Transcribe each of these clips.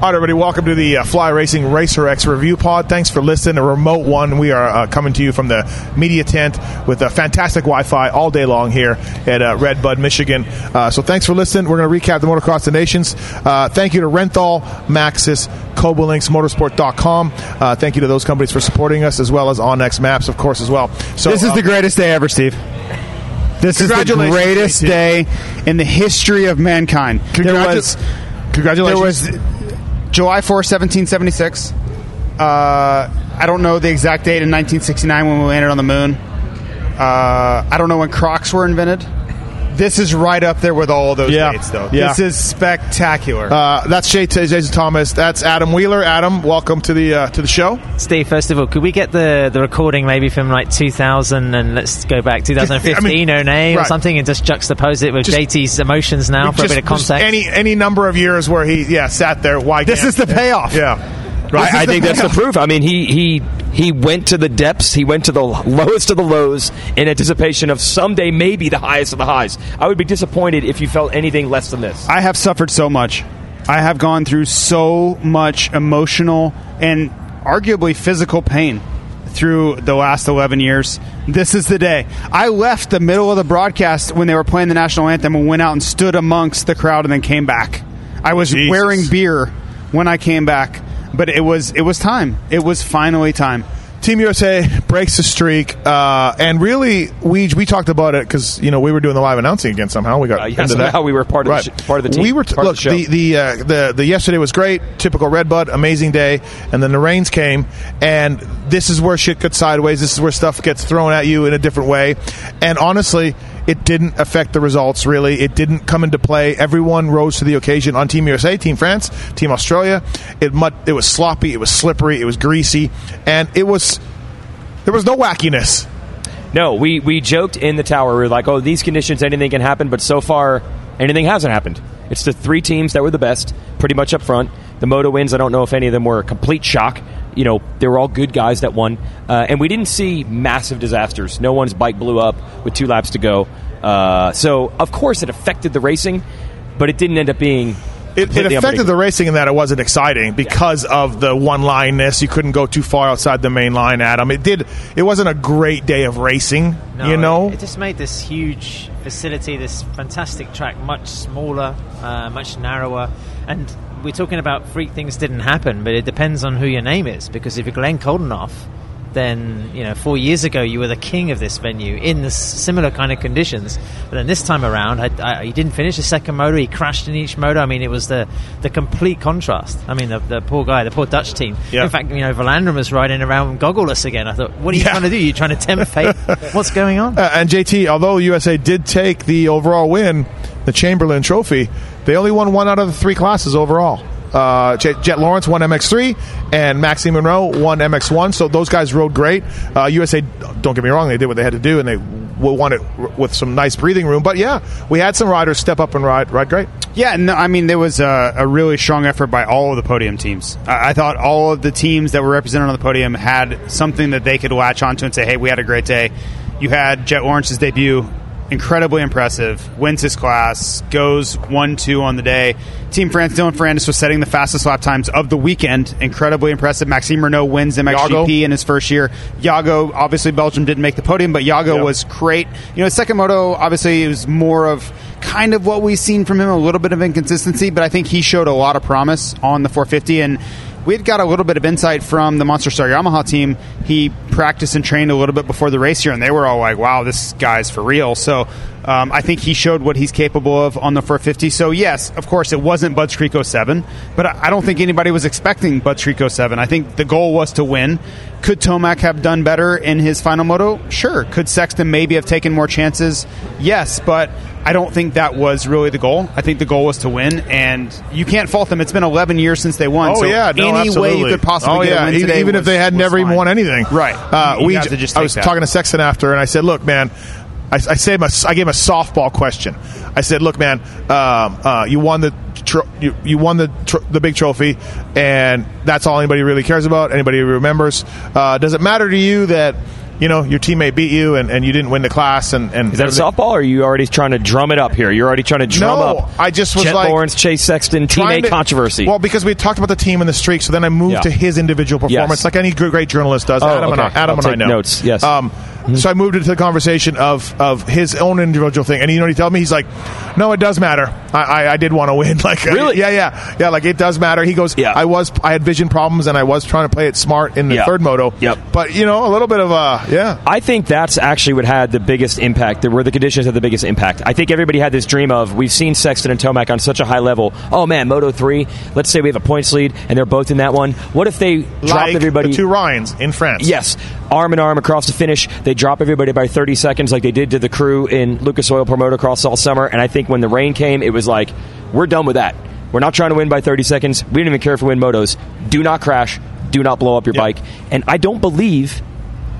All right, everybody, welcome to the uh, Fly Racing Racer X Review Pod. Thanks for listening. A remote one. We are uh, coming to you from the media tent with a fantastic Wi-Fi all day long here at uh, Red Bud, Michigan. Uh, so thanks for listening. We're going to recap the Motocross the Nations. Uh, thank you to Renthal, Maxxis, Cobolinks, Motorsport.com. Uh, thank you to those companies for supporting us, as well as OnX Maps, of course, as well. So this is um, the greatest day ever, Steve. This is the greatest day in the history of mankind. There was Congratulations. There was July 4, 1776. Uh, I don't know the exact date in 1969 when we landed on the moon. Uh, I don't know when Crocs were invented. This is right up there with all of those Yeah. dates, though. Yeah. This is spectacular. Uh, that's Jay Jason Thomas. That's Adam Wheeler. Adam, welcome to the uh, to the show. Steve, first of all, could we get the, the recording maybe from like 2000 and let's go back 2015 I mean, or nay or something and just juxtapose it with Just- JT's emotions now for Just- a bit of context? Any any number of years where he yeah sat there. Why? this can't- is the payoff. Yeah. Right. I, think that's the proof. I mean, he he he went to the depths. He went to the lowest of the lows in anticipation of someday maybe the highest of the highs. I would be disappointed if you felt anything less than this. I have suffered so much. I have gone through so much emotional and arguably physical pain through the last 11 years. This is the day. I left the middle of the broadcast when they were playing the national anthem and went out and stood amongst the crowd and then came back. I was Jesus. wearing beer when I came back, but it was it was time. It was finally time. Team USA breaks the streak, uh, and really, we we talked about it because you know we were doing the live announcing again. Somehow we got Uh, yeah, into that. somehow we were part of the sh- part of the team, We were t- part of look the show. the the, uh, the the yesterday was great, typical Red Bud, amazing day, and then the rains came, and this is where shit gets sideways. This is where stuff gets thrown at you in a different way, and honestly. It didn't affect the results really. It didn't come into play. Everyone rose to the occasion on Team USA, Team France, Team Australia. It mud, it was sloppy, it was slippery, it was greasy, and it was there was no wackiness. No, we, we joked in the tower. We were like, oh, these conditions, anything can happen. But so far, anything hasn't happened. It's the three teams that were the best, pretty much up front. The Moto wins, I don't know if any of them were a complete shock. You know, they were all good guys that won. Uh, and we didn't see massive disasters. No one's bike blew up with two laps to go. Uh, so, of course, it affected the racing, but it didn't end up being. It, it affected the racing in that it wasn't exciting because of the one lineness. You couldn't go too far outside the main line, Adam. It did. It wasn't a great day of racing. No, you know, it, it just made this huge facility, this fantastic track, much smaller, uh, much narrower, and we're talking about freak things didn't happen, but it depends on who your name is. Because if you're Glenn Coldenhoff, then you know four years ago you were the king of this venue in the similar kind of conditions. But then this time around, I, I, he didn't finish the second motor. He crashed in each motor. I mean, it was the the complete contrast. I mean, the, the poor guy, the poor Dutch team. Yeah. In fact, you know, Vlaanderen was riding around goggleless again. I thought, what are you Yeah. trying to do? You're trying to tempt fate. What's going on? Uh, and JT, although USA did take the overall win, the Chamberlain Trophy, they only won one out of the three classes overall. Uh, Jett, Lawrence won MX3, and Maxime Renaux won MX1. So those guys rode great. Uh, USA, don't get me wrong, they did what they had to do, and they won it with some nice breathing room. But yeah, we had some riders step up and ride ride great. Yeah, no, I mean there was a, a really strong effort by all of the podium teams. I, I thought all of the teams that were represented on the podium had something that they could latch onto and say, "Hey, we had a great day." You had Jett Lawrence's debut, incredibly impressive. Wins his class, goes one two on the day. Team France, Dylan Ferrandis was setting the fastest lap times of the weekend. Incredibly impressive. Maxime Renaux wins MXGP Jago. in his first year. Jago, obviously Belgium didn't make the podium, but Jago Yeah. was great. You know, second moto obviously it was more of kind of what we've seen from him, a little bit of inconsistency, but I think he showed a lot of promise on the 450 and we had got a little bit of insight from the Monster Star Yamaha team. He practiced and trained a little bit before the race here, and they were all like, "Wow, this guy's for real." So um, I think he showed what he's capable of on the 450. So yes, of course, it wasn't Budds Creek 07, but I don't think anybody was expecting Budds Creek 07. I think the goal was to win. Could Tomac have done better in his final moto? Sure. Could Sexton maybe have taken more chances? Yes, but I don't think that was really the goal. I think the goal was to win, and you can't fault them. It's been 11 years since they won. Oh so yeah, no, any way you could possibly oh, get yeah. even, today even if they had was never even won anything, Right. Uh, we I was that. talking to Sexton after, and I said, "Look, man." I, I a, I gave him a softball question. I said, "Look, man, um, uh, you won the tro- you, you won the tr- the big trophy, and that's all anybody really cares about. Anybody remembers. Uh, does it matter to you that you know your teammate beat you and, and you didn't win the class and, and Is that everything. softball, or are you already trying to drum it up here? You're already trying to drum No, up. I just was Chet like- Lawrence, Chase Sexton, teammate to- controversy. Well, because we talked about the team and the streak, so then I moved Yeah. to his individual performance, Yes. like any great journalist does. Oh, Adam and I. Adam I'll and I know notes, yes. Um, Mm-hmm. So I moved into the conversation of of his own individual thing, and you know what he told me? He's like, "No, it does matter. I, I, I did want to win. Like, Really? yeah, yeah, yeah. Like it does matter." He goes, Yeah. I was, I had vision problems, and I was trying to play it smart in the Yeah. third moto. Yep. But you know, a little bit of a yeah. I think that's actually what had the biggest impact. Where the conditions had the biggest impact. I think everybody had this dream of we've seen Sexton and Tomac on such a high level. Oh man, Moto three. Let's say we have a points lead and they're both in that one. What if they drop like everybody? the two Ryans in France. Yes, arm in arm across the finish. They drop everybody by 30 seconds, like they did to the crew in Lucas Oil Pro Motocross all summer. And I think when the rain came, it was like, we're done with that. We're not trying to win by 30 seconds. We don't even care if we win motos. Do not crash. Do not blow up your bike. And I don't believe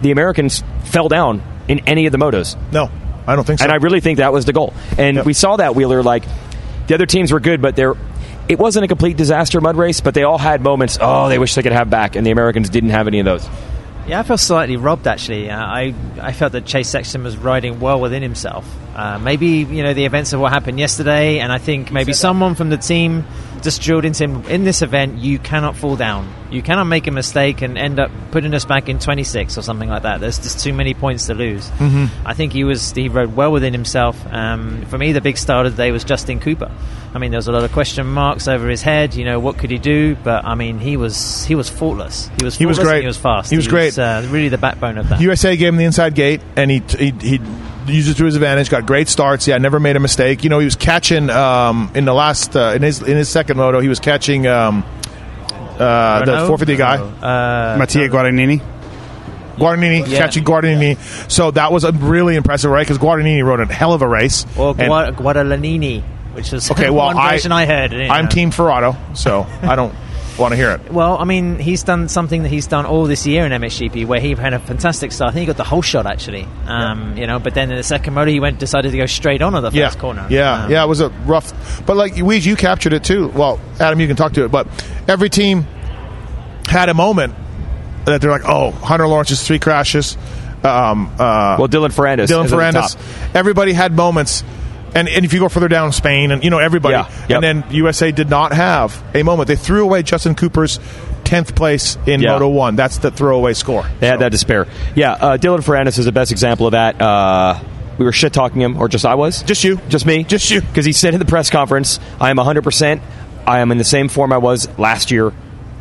the Americans fell down in any of the motos. No, I don't think so. And I really think that was the goal. And Yep. we saw that Wheeler like the other teams were good, but they're it wasn't a complete disaster mud race, but they all had moments. Oh, they wish they could have back, and the Americans didn't have any of those. Yeah, I felt slightly robbed actually. Uh, I I felt that Chase Sexton was riding well within himself. Uh, maybe you know the events of what happened yesterday, and I think maybe someone from the team just drilled into him in this event. You cannot fall down. You cannot make a mistake and end up putting us back in 26 or something like that. There's just too many points to lose. Mm-hmm. I think he was he rode well within himself. Um, for me, the big star of the day was Justin Cooper. I mean, there was a lot of question marks over his head. You know, what could he do? But I mean, he was he was faultless. He was He was faultless and great. He was fast. He was great. uh, really the backbone of that. USA gave him the inside gate, and he he, he used it to his advantage. Got great starts. Yeah, never made a mistake. You know, he was catching um, in the last uh, in his in his second moto. He was catching um, uh, the 450 guy. Uh, Mattia Guadagnini. Guadagnini Yeah. catching Guadagnini, so that was a really impressive, right? Because Guadagnini rode a hell of a race. or And- Gua- Guadagnini, which is okay, well, one I, version I, heard. you I'm know. Team Ferrato, so I don't want to hear it. Well, I mean, he's done something that he's done all this year in MXGP, where he had a fantastic start. I think he got the whole shot actually, um, you know. But then in the second motor, he went decided to go straight on at the yeah, first corner. Yeah, Um, yeah, it was a rough. But like Weege, you captured it too. Well, Adam, you can talk to it. But every team had a moment that they're like, "Oh, Hunter Lawrence's three crashes." Um, uh, Well, Dylan Ferrandis. Dylan is Ferrandis. Everybody had moments. And, and if you go further down, Spain and you know everybody, Yeah, yep. and then USA did not have a moment. They threw away Justin Cooper's tenth place in Yeah. Moto One. That's the throwaway score. They had that despair. Yeah, uh, Dylan Ferrandis is the best example of that. Uh, we were shit talking him, or just I was? Just you. Just me? Just you. Because he said in the press conference, I am 100%. I am in the same form I was last year.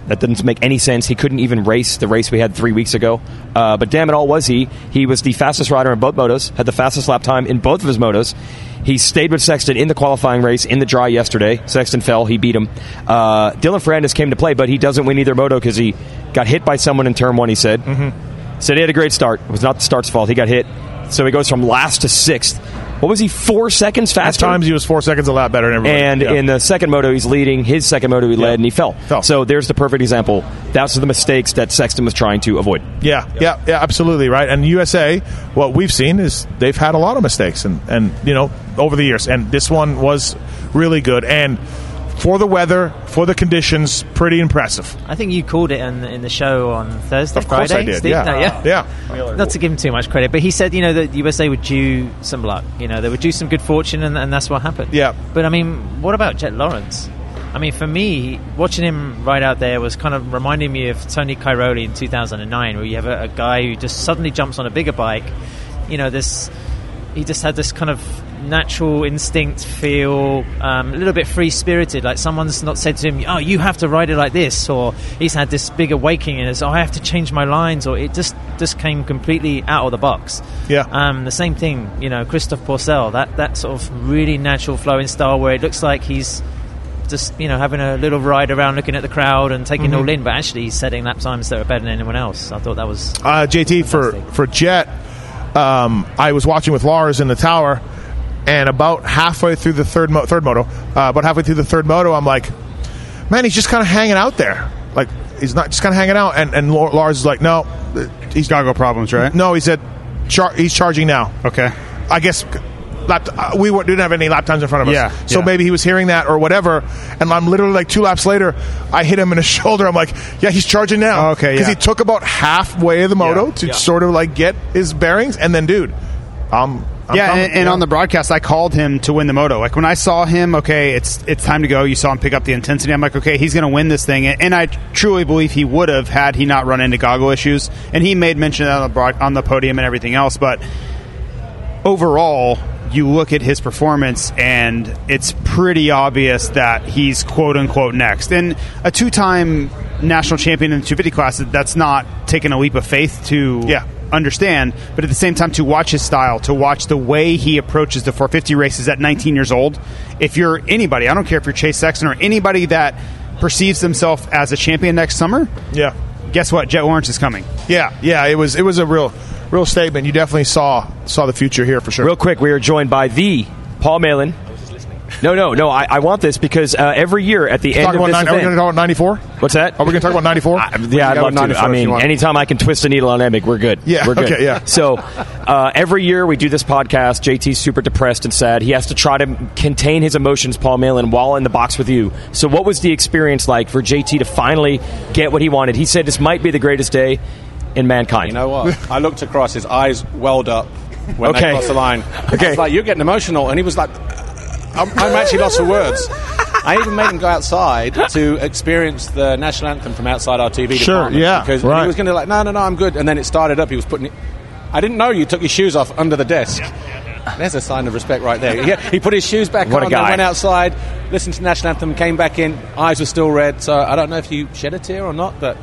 That doesn't make any sense. He couldn't even race the race we had three weeks ago. Uh, but damn it all, was he? He was the fastest rider in both motos, had the fastest lap time in both of his motos. He stayed with Sexton in the qualifying race in the dry yesterday. Sexton fell. He beat him. Uh, Dylan Ferrandis came to play, but he doesn't win either moto because he got hit by someone in turn one, he said. Mm-hmm. Said he had a great start. It was not the start's fault. He got hit. So he goes from last to sixth. What was he, four seconds At faster? times he was four seconds a lot better than everybody. And Yeah. in the second moto, he's leading. His second moto, he led, and he fell. Fell. So there's the perfect example. That's the mistakes that Sexton was trying to avoid. Yeah, yeah, yeah, absolutely right. And USA, what we've seen is they've had a lot of mistakes, and and you know over the years, and this one was really good. And for the weather, for the conditions, pretty impressive. I think you called it in, in the show on Thursday, Of course Friday. I did, Steve? yeah. No, yeah, Yeah. Not to give him too much credit, but he said, you know, that USA would due some luck. You know, they would due some good fortune, and, and that's what happened. Yeah. But I mean, what about Jett Lawrence? I mean, for me, watching him ride out there was kind of reminding me of Tony Cairoli in 2009, where you have a, a guy who just suddenly jumps on a bigger bike. You know, this he just had this kind of natural instinct feel, um, a little bit free spirited. Like someone's not said to him, "Oh, you have to ride it like this," or he's had this big awakening and it's, "Oh, I have to change my lines," or it just just came completely out of the box. Yeah. Um, the same thing, you know, Christophe Pourcel, that that sort of really natural flowing style where it looks like he's just you know having a little ride around, looking at the crowd and taking it all in, but actually he's setting lap times that are better than anyone else. I thought that was Uh, JT for for Jett, um, I was watching with Lars in the tower, and about halfway through the third mo- third moto, uh, about halfway through the third moto, I'm like, man, he's just kind of hanging out there, like he's not just kind of hanging out, and and Lars is like, no, he's Gargle problems, right? no, he said, char- he's charging now. Okay. I guess lap. Uh, we wa- didn't have any lap times in front of us. Yeah, So yeah. maybe he was hearing that or whatever. And I'm literally like two laps later, I hit him in the shoulder. I'm like, yeah, he's charging now. Okay, Because yeah. he took about halfway of the moto to sort of like get his bearings, and then, dude, um, I'm yeah, coming. and, and on the broadcast, I called him to win the moto. Like when I saw him, okay, it's it's time to go. You saw him pick up the intensity. I'm like, okay, he's going to win this thing, and I truly believe he would have had he not run into goggle issues. And he made mention of that on the broad, on the podium and everything else. But overall, you look at his performance, and it's pretty obvious that he's quote unquote next. And a two time national champion in the 250 class, that's not taking a leap of faith to Yeah. understand, but at the same time, to watch his style, to watch the way he approaches the 450 races at 19 years old. If you're anybody, I don't care if you're Chase Sexton or anybody that perceives themselves as a champion next summer, yeah. guess what? Jett Lawrence is coming. Yeah, yeah, it was it was a real real statement. You definitely saw saw the future here for sure. Real quick, we are joined by the Paul Malin. No, no, no. I, I want this because uh, every year at the end Talking of about this nine, are we going to talk about '94? What's that? Are we going to talk about 94? yeah, I'd love to. I mean, anytime I can twist a needle on Emic, we're good. Yeah, we're good. okay, yeah. So uh, every year we do this podcast. JT's super depressed and sad. He has to try to contain his emotions, Paul Malin, while in the box with you. So what was the experience like for JT to finally get what he wanted? He said this might be the greatest day in mankind. You know what? I looked across, his eyes welled up when Okay. they crossed the line. Okay. I was like, you're getting emotional. And he was like, I'm, I'm actually lost for words. I even made him go outside to experience the national anthem from outside our TV Sure, department. yeah, Because right. he was going to like, no, no, no, I'm good. And then it started up. He was putting it. I didn't know you took your shoes off under the desk. There's a sign of respect right there. Yeah, he put his shoes back What on, then went outside, listened to the national anthem, came back in. Eyes were still red. So I don't know if you shed a tear or not, but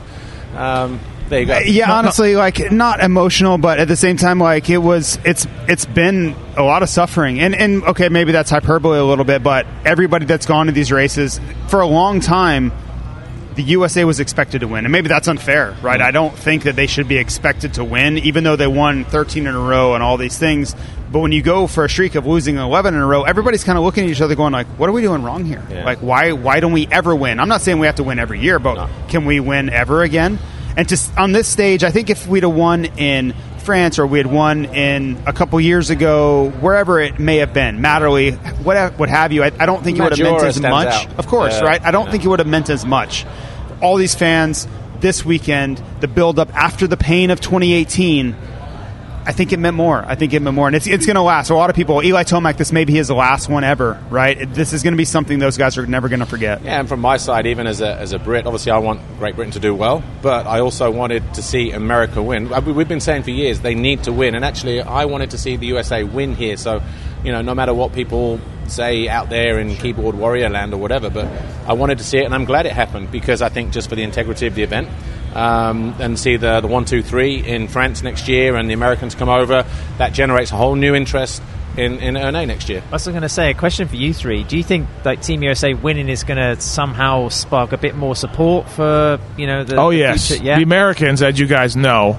um, there you go. Uh, yeah, honestly, like not emotional, but at the same time, like it was. It's it's been a lot of suffering, and and okay, maybe that's hyperbole a little bit, but everybody that's gone to these races for a long time. The USA was expected to win, and maybe that's unfair, right? I don't think that they should be expected to win, even though they won 13 in a row and all these things. But when you go for a streak of losing 11 in a row, everybody's kind of looking at each other, going like, "What are we doing wrong here? Yeah. Like, why why don't we ever win?" I'm not saying we have to win every year, but can we win ever again? And just on this stage, I think if we'd have won in France or we had won in a couple years ago, wherever it may have been, Matterley, what what have you, I, I don't think it would have meant as much. out. Of course, Yeah. right? I don't think it would have meant as much. All these fans this weekend, the build up after the pain of 2018. I think it meant more. I think it meant more, and it's, it's going to last. A lot of people, Eli Tomac, this may be his last one ever, right? This is going to be something those guys are never going to forget. Yeah, and from my side, even as a, as a Brit, obviously I want Great Britain to do well, but I also wanted to see America win. Uh, We've been saying for years they need to win, and actually I wanted to see the USA win here. So, you know, no matter what people say out there in keyboard warrior land or whatever, but I wanted to see it, and I'm glad it happened because I think just for the integrity of the event. Um, and see the, the one, two, three in France next year, and the Americans come over. That generates a whole new interest in in Ernée next year. I was going to say a question for you three. Do you think like Team USA winning is going to somehow spark a bit more support for you know the? Oh the yes, yeah. the Americans, as you guys know,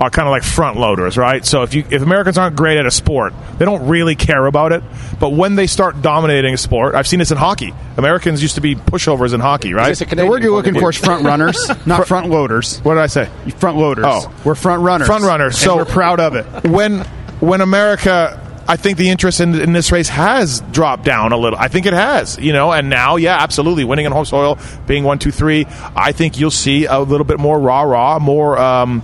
are kind of like front loaders, right? So if you if Americans aren't great at a sport, they don't really care about it. But when they start dominating a sport, I've seen this in hockey. Americans used to be pushovers in hockey, right? Is this The word you're looking for is front runners, not front loaders. what did I say? Front loaders. Oh. we're front runners. Front runners. And So we're proud of it. when when America. I think the interest in, in this race has dropped down a little. I think it has, you know, and now, yeah, absolutely, winning in home soil, being one, two, three. I think you'll see a little bit more rah rah, more. Um,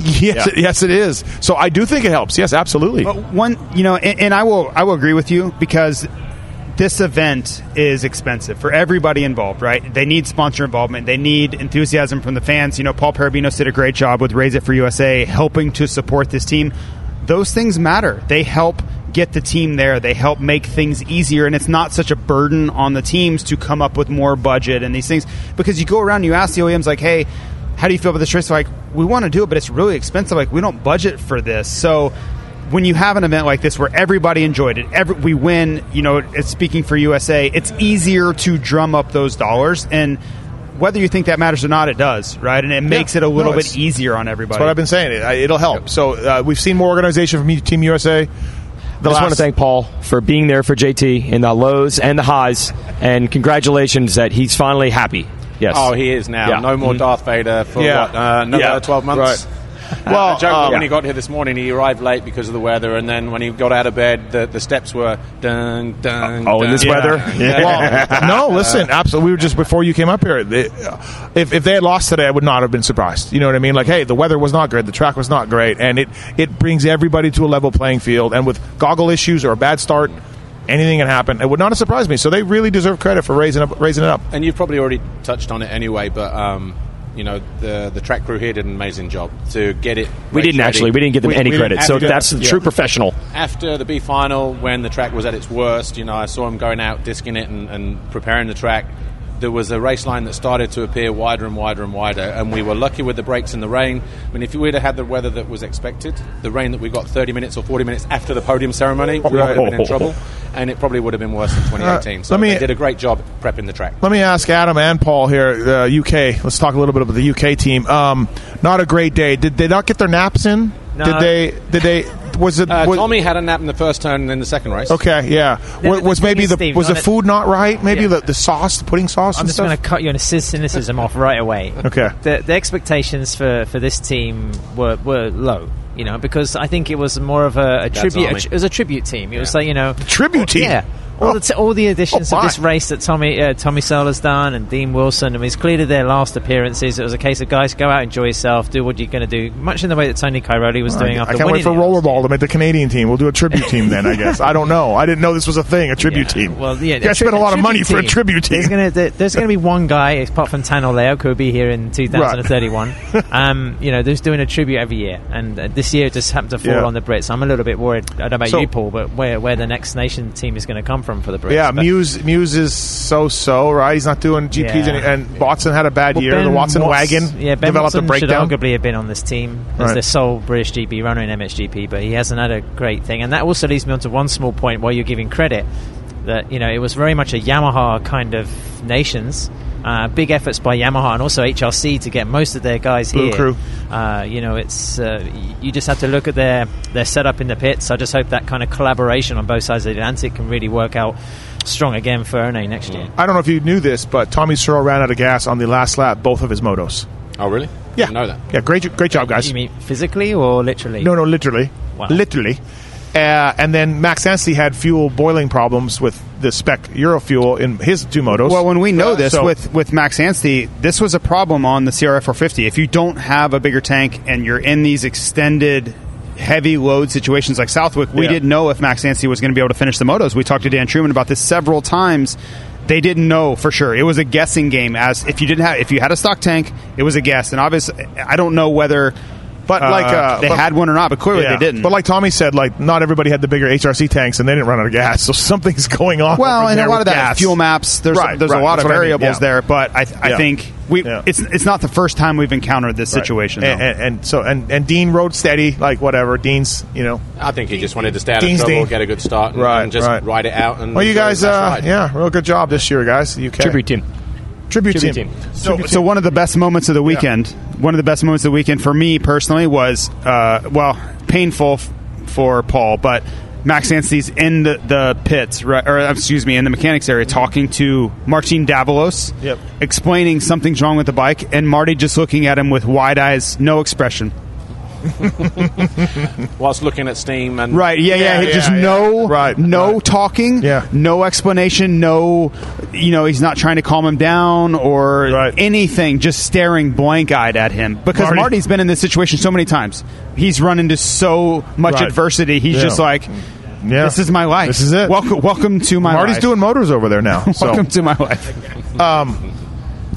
yes, Yeah. yes, it is. So I do think it helps. Yes, absolutely. But one, you know, and, and I will, I will agree with you because this event is expensive for everybody involved, right? They need sponsor involvement. They need enthusiasm from the fans. You know, Paul Parabinos did a great job with Raise It for USA, helping to support this team. Those things matter. They help get the team there. They help make things easier, and it's not such a burden on the teams to come up with more budget and these things. Because you go around, and you ask the OEMs like, "Hey, how do you feel about this race?" Like, we want to do it, but it's really expensive. Like, we don't budget for this, so when you have an event like this where everybody enjoyed it, every, we win, you know, it's speaking for USA, it's easier to drum up those dollars. And whether you think that matters or not, it does, right? And it makes it a little No, bit easier on everybody. That's what I've been saying. It, it'll help. So uh, we've seen more organization from Team USA. The I just last- want to thank Paul for being there for JT in the lows and the highs, and congratulations that he's finally happy. Yes. Oh, he is now. Yeah. No more Mhm. Darth Vader for Yeah. what, uh, another Yeah. 12 months? Right. Well, I joke um, when he got here this morning, he arrived late because of the weather, and then when he got out of bed, the, the steps were dun dun. Oh, in this dun, weather? dun. well, no, listen, absolutely. We were just before you came up here. They, if, if they had lost today, I would not have been surprised. You know what I mean? Like, hey, the weather was not good, the track was not great, and it it brings everybody to a level playing field. And with goggle issues or a bad start, anything can happen. It would not have surprised me. So they really deserve credit for raising up raising it up. And you've probably already touched on it anyway, but um, you know the the track crew here did an amazing job to get it. We didn't ready. actually. We didn't give them We- any we credit. So that's the yeah. true professional. After the B final, when the track was at its worst, you know, I saw him going out, disking it, and, and preparing the track. There was a race line that started to appear wider and wider and wider, and we were lucky with the breaks and the rain. I mean, if we'd have had the weather that was expected, the rain that we got 30 minutes or 40 minutes after the podium ceremony, we would have been in trouble, and it probably would have been worse in 2018. Uh, so let me- they did a great job prepping the track. Let me ask Adam and Paul here, uh, UK. Let's talk a little bit about the UK team. Um, not a great day. Did they not get their naps in? No. Did they? Did they? Was it? Uh, was, Tommy had a nap in the first turn and in the second race. Okay, yeah. The- was, the was maybe the Steve, was the food not right? Maybe Yeah. the, the sauce, the pudding sauce. I'm and just going to cut you a cynicism off right away. Okay. The, the expectations for, for this team were, were low, you know, because I think it was more of a, a tribute. Army. It was a tribute team. It was like you know, Tribute team. Yeah. All, the t- all the additions Oh, of this race that Tommy uh, Tommy Searle's done and Dean Wilson. I mean, it's clearly their last appearances. It was a case of guys go out, and enjoy yourself, do what you're going to do, much in the way that Tony Cairoli was doing I after can't wait for rollerball to make the Canadian team. We'll do a tribute team then, I guess. I don't know. I didn't know this was a thing, a tribute Yeah, team. Well, yeah, you guys spent a lot of money for a tribute team. There's going to there's going to be one guy apart from Tano Leo who will be here in 2031. um, you know, who's doing a tribute every year, and uh, this year it just happened to fall Yeah. on the Brits. I'm a little bit worried. I don't know about So- you, Paul, but where where the next nation team is going to come from for the Brits? Yeah, Mewse Mewse is so so right. He's not doing GPs, Yeah. and, and Watson had a bad Well, year. the Watson Watts- wagon yeah, Ben developed Watson a breakdown. should arguably have been on this team as Right. the sole British GP runner in MXGP, but he hasn't had a great thing. And that also leads me on to one small point while you're giving credit that you know it was very much a Yamaha kind of nations. Uh, big efforts by Yamaha and also HRC to get most of their guys Blue here. Crew. Uh, you know, it's uh, you just have to look at their their setup in the pits. I just hope that kind of collaboration on both sides of the Atlantic can really work out strong again for Ernée next year. I don't know if you knew this, but Tommy Searle ran out of gas on the last lap, both of his motos. Oh, really? Yeah, Didn't know that. Yeah, great, great job, guys. You mean physically or literally? No, no, literally, Wow. literally. Uh, and then Max Anstey had fuel boiling problems with the spec Eurofuel in his two motos. Well, when we know this So- with with Max Anstey, this was a problem on the CRF 450. If you don't have a bigger tank and you're in these extended heavy load situations like Southwick, we Yeah. didn't know if Max Anstey was going to be able to finish the motos. We talked to Dan Truman about this several times. They didn't know for sure. It was a guessing game. As if you didn't have, if you had a stock tank, it was a guess. And obviously, I don't know whether. But like, uh, they but- had one or not, but clearly Yeah. they didn't. But like Tommy said, like not everybody had the bigger HRC tanks, and they didn't run out of gas. So something's going on. Well, and a lot of that gas. fuel maps. There's Right, there's right, a lot that's of what I mean, variables yeah. there, but I, I Yeah. think we Yeah. it's it's not the first time we've encountered this Right. situation. And, and, and so and, and Dean rode steady, like whatever. Dean's, you know. I think he just wanted to stay out of trouble, Dean. get a good start, and, Right, and just right. ride it out. And Well, you guys, uh, yeah, real good job this year, guys. UK Tribute team. Tribute, Tribute team. team. So, so one of the best moments of the weekend, one of the best moments of the weekend for me personally was, uh, well, painful f- for Paul, but Max Anstey's in the, the pits, right, or excuse me, in the mechanics area, talking to Martin Davalos, Yep. explaining something's wrong with the bike, and Marty just looking at him with wide eyes, no expression. whilst looking at Steam and Right? Yeah, yeah. Yeah, just yeah, yeah. no, Right, no right. talking. Yeah. no explanation. No, you know, he's not trying to calm him down or Right. anything. Just staring blank eyed at him because Marty- Marty's been in this situation so many times. He's run into so much Right. adversity. He's Yeah. just like, Yeah. this is my life. This is it. Welcome, welcome to my. Marty's life. doing motors over there now. So, Welcome to my life.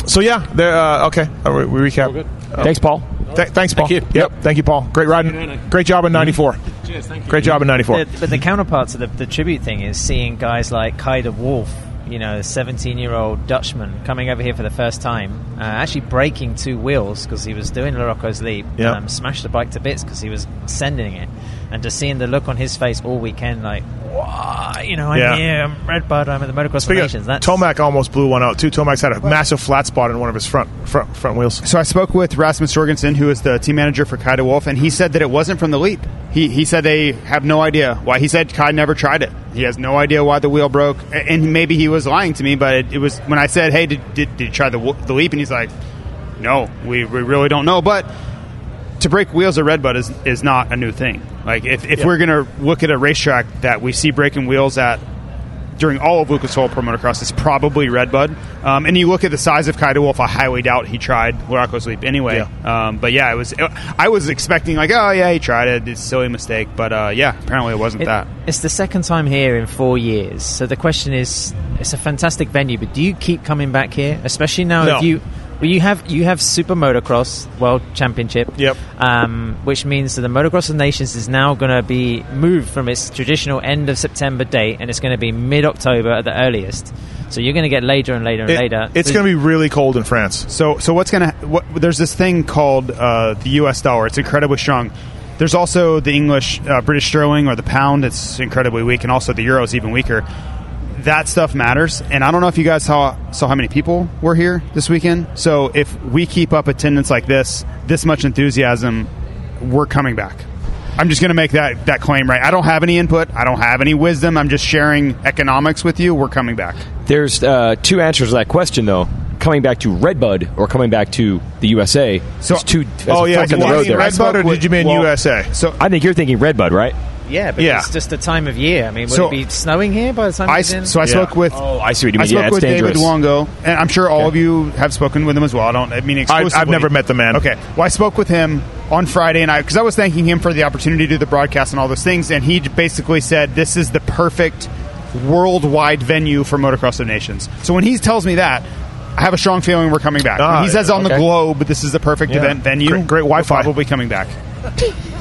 so yeah, they're, uh, okay. Uh, we, we recap. good. Thanks, Paul. Th- thanks, Paul. you. Yep. Thank you, Paul. Great riding. Great job in '94. Cheers, thank you. Great job in '94. The, but the counterpart to the, the tribute thing is seeing guys like Kay de Wolf, you know, a 17 year old Dutchman coming over here for the first time, uh, actually breaking two wheels because he was doing LaRocco's Leap, Yeah. um, smashed the bike to bits because he was sending it. And just seeing the look on his face all weekend, like, wow, you know, I'm Yeah. here, I'm Red Bud, I'm at the Motocross Speaking of- Nations. That's Tomac almost blew one out too. Tomac's had a massive flat spot in one of his front front front wheels. So I spoke with Rasmus Jorgensen, who is the team manager for Kay de Wolf, and he said that it wasn't from the leap. He, he said they have no idea why. He said Kai never tried it. He has no idea why the wheel broke, and maybe he was lying to me. But it, it was when I said, "Hey, did, did, did you try the, the leap?" and he's like, "No, we, we really don't know." But to break wheels at Redbud is is not a new thing. Like if, if Yeah. we're gonna look at a racetrack that we see breaking wheels at during all of Lucas Oil Pro Motocross, it's probably Redbud. Um, and you look at the size of Kay de Wolf, I highly doubt he tried LaRocco's Leap anyway. Um, but yeah, it was. I was expecting like, oh yeah, he tried it. It's a silly mistake. But uh, yeah, apparently it wasn't It- that. It's the second time here in four years. So the question is, it's a fantastic venue, but do you keep coming back here, especially now No. if you well you have you have Super Motocross World Championship, Yep. um, which means that the Motocross of Nations is now going to be moved from its traditional end of September date, and it's going to be mid October at the earliest. So you're going to get later and later and It- later. it's So- going to be really cold in France. So, so what's gonna? What, there's this thing called uh, the U.S. dollar. It's incredibly strong. There's also the English uh, British sterling or the pound. It's incredibly weak, and also the euro is even weaker. That stuff matters, and I don't know if you guys saw saw how many people were here this weekend. So, if we keep up attendance like this, this much enthusiasm, we're coming back. I'm just going to make that that claim right. I don't have any input. I don't have any wisdom. I'm just sharing economics with you. We're coming back. There's uh, two answers to that question, though. Coming back to Redbud or coming back to the USA. So- two. Oh yeah, did you mean. Redbud or did you mean well, USA? So I think you're thinking Redbud, right? Yeah, but Yeah. it's just the time of year. I mean, would So- it be snowing here by the time I it's in? so I Yeah. spoke with Oh, I see what you I mean. spoke Yeah, it's with dangerous. David Luongo, and I'm sure all of you have spoken with him as well. I don't I mean I, exclusively. I've never met the man. Okay, well, I spoke with him on Friday, and I because I was thanking him for the opportunity to do the broadcast and all those things, and he basically said this is the perfect worldwide venue for Motocross of Nations. So when he tells me that. I have a strong feeling we're coming back. Ah, he says on the globe, this is the perfect Yeah. event venue. Great- great we're Wi-Fi. Probably coming back.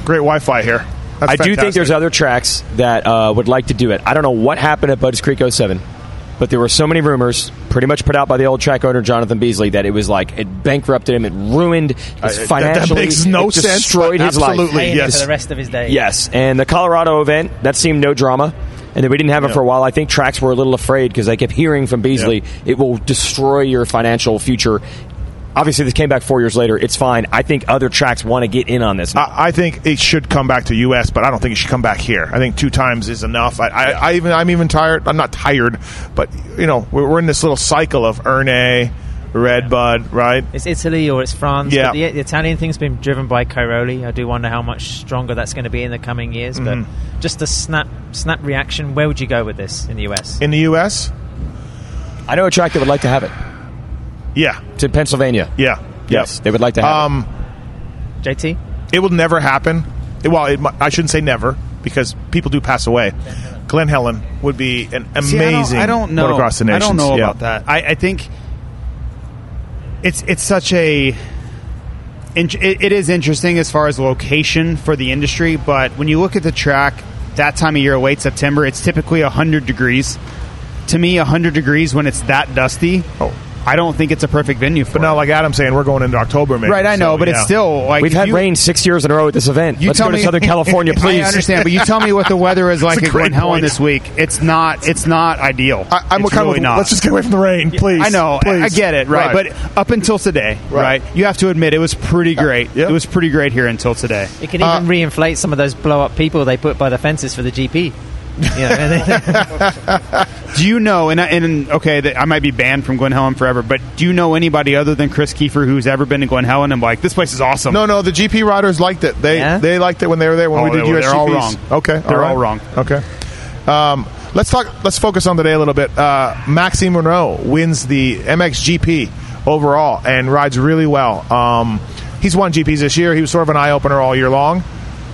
Great Wi-Fi here. That's I do think there's other tracks that uh, would like to do it. I don't know what happened at Budds Creek 07, but there were so many rumors, pretty much put out by the old track owner Jonathan Beasley, that it was like it bankrupted him, it ruined his Uh, that- that financially, makes no it sense, destroyed his life. absolutely. Paying yes. for the rest of his day. Yes, and the Colorado event that seemed no drama, and then we didn't have it Yeah. for a while. I think tracks were a little afraid because they kept hearing from Beasley it will destroy your financial future. Obviously, this came back four years later. It's fine. I think other tracks want to get in on this. I, I think it should come back to U.S., but I don't think it should come back here. I think two times is enough. I, I, I even I'm even tired. I'm not tired, but you know we're, we're in this little cycle of Ernée, Red Bud, right? It's Italy or it's France. Yeah. The, the Italian thing's been driven by Cairoli. I do wonder how much stronger that's going to be in the coming years. Mm-hmm. But just a snap snap reaction. Where would you go with this in the US? In the U.S., I know a track that would like to have it. Yeah, It's in Pennsylvania. yeah, Yes, yeah. they would like to have Um, JT. it will never happen. It- well, it, mi- I shouldn't say never because people do pass away. Glen Helen would be an See, I don't- amazing I don't, know. motocross the I don't know Yeah. about that. I, I think it's it's such a. It, it is interesting as far as location for the industry, but when you look at the track that time of year, late September, it's typically hundred degrees. To me, hundred degrees when it's that dusty, Oh. I don't think it's a perfect venue for. But it. now, like Adam saying, we're going into October, maybe. right? I know, so, but yeah. it's still like We've had you- rain six years in a row at this event. You Let's tell go to me, Southern California, please. I understand, but you tell me what the weather is like It's a at Glen Helen this week. It's not. It's not ideal. I, I'm it's kind really of. not. Let's just get away from the rain, please. I know, I- please. I get it, right? But up until today, right. Right. You have to admit it was pretty great. yeah. It was pretty great here until today. It can Uh, even reinflate some of those blow up people they put by the fences for the GP. You know, and they- Do you know? And, and okay, that I might be banned from Glen Helen forever, but do you know anybody other than Chris Kiefer who's ever been to Glen Helen and like this place is awesome? No, no, the GP riders liked it. They Yeah? they liked it when they were there when Oh, we did they were- USGPs. they're all wrong. Okay, They're right. all wrong. Okay. Um, let's talk. Let's focus on today a little bit. Uh, Maxime Renaux wins the MXGP overall and rides really well. Um, he's won GPs this year. He was sort of an eye opener all year long,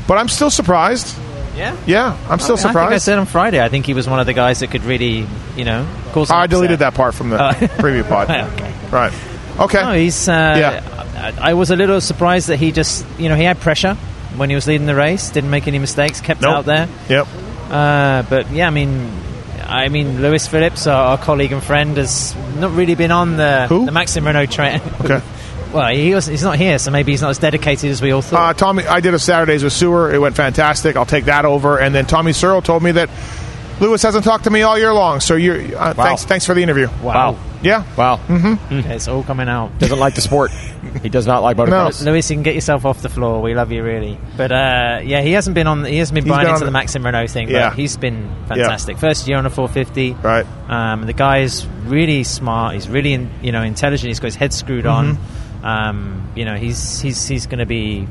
but I'm still surprised. Yeah. Yeah, I'm still I think I said on Friday. I think he was one of the guys that could really, you know, cause. I deleted upset. that part from the Oh. preview pod. Okay. Right. Okay. No, he's. Uh, Yeah. I, I was a little surprised that he just, you know, he had pressure when he was leading the race. Didn't make any mistakes. Kept Nope. out there. Yep. Uh, but yeah, I mean, I mean, Lewis Phillips, our, our colleague and friend, has not really been on the Who? the Maxim Renaux train. Okay. well, he was, he's not here, so maybe he's not as dedicated as we all Uh, thought. Tommy, I did a Saturdays with Seewer. It went fantastic. I'll take that over. And then Tommy Searle told me that Lewis hasn't talked to me all year long. So you're uh, thanks. Thanks for the interview. wow. Yeah. Wow. Okay, it's all coming out. Doesn't like the sport. He does not like motocross. Lewis, you can get yourself off the floor. We love you, really. But uh, yeah, he hasn't been on. He hasn't been He's buying been into the the- Maxim Renaux thing. Yeah. But he's been fantastic. First year on a 450. Right. Um, the guy is really smart. He's really, in, you know, intelligent. He's got his head screwed on. Um, you know, he's he's he's going to be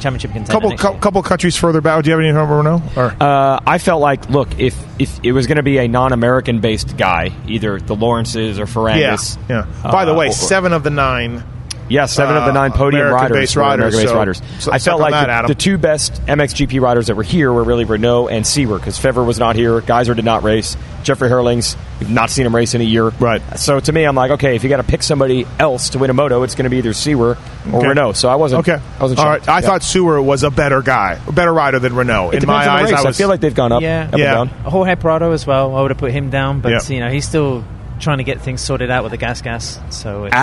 championship contender. couple next cou- year. couple countries further back. Do you have any number Renaux? Or Uh, I felt like, look, if if it was going to be a non-American based guy, either the Lawrences or yeah, Ferrandis. yeah. By the uh, way, or- seven of the nine. Yeah, seven of the nine uh, podium American-based riders, were riders, American-based so- riders. so I felt like that, the, the two best MXGP riders that were here were really Renaux and Seewer because Febvre was not here. Gajser did not race. Jeffrey Herlings, we've not seen him race in a year. Right. So to me, I'm like, okay, if you got to pick somebody else to win a moto, it's going to be either Seewer or Okay. Renaux. So I wasn't. Okay, I wasn't. All shocked. right. I Yeah. thought Seewer was a better guy, a better rider than Renaux. It In my on the eyes, race. I was. feel like they've gone up, Yeah. up Yeah. and down. Jorge Prado as well. I would have put him down, but Yeah. you know he's still trying to get things sorted out with the gas gas. So it's, uh,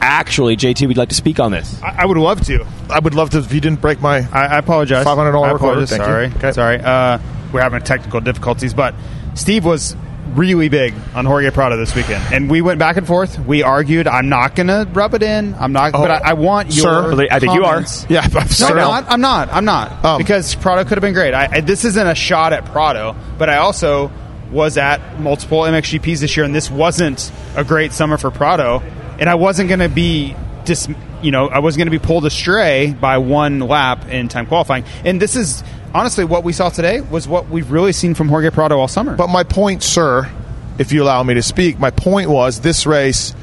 Actually, actually, JT, we'd like to speak on this. I, I would love to. I would love to if you didn't break my. I, I apologize. $500 I recorder. Thank you. Sorry. Okay. Sorry. Uh, we're having technical difficulties, but Steve was really big on Jorge Prado this weekend, and we went back and forth. We argued. I'm not going to rub it in. I'm not. Oh, but I, I want your. sir. I think you are. Yeah, I'm No, sorry. I'm not. I'm not. I'm not. Um, because Prado could have been great. I, I, this isn't a shot at Prado, but I also was at multiple MXGPs this year, and this wasn't a great summer for Prado. And I wasn't going to be dis, you know, I wasn't going to be pulled astray by one lap in time qualifying. And this is honestly what we saw today was what we've really seen from Jorge Prado all summer. But my point, sir, if you allow me to speak, my point was this race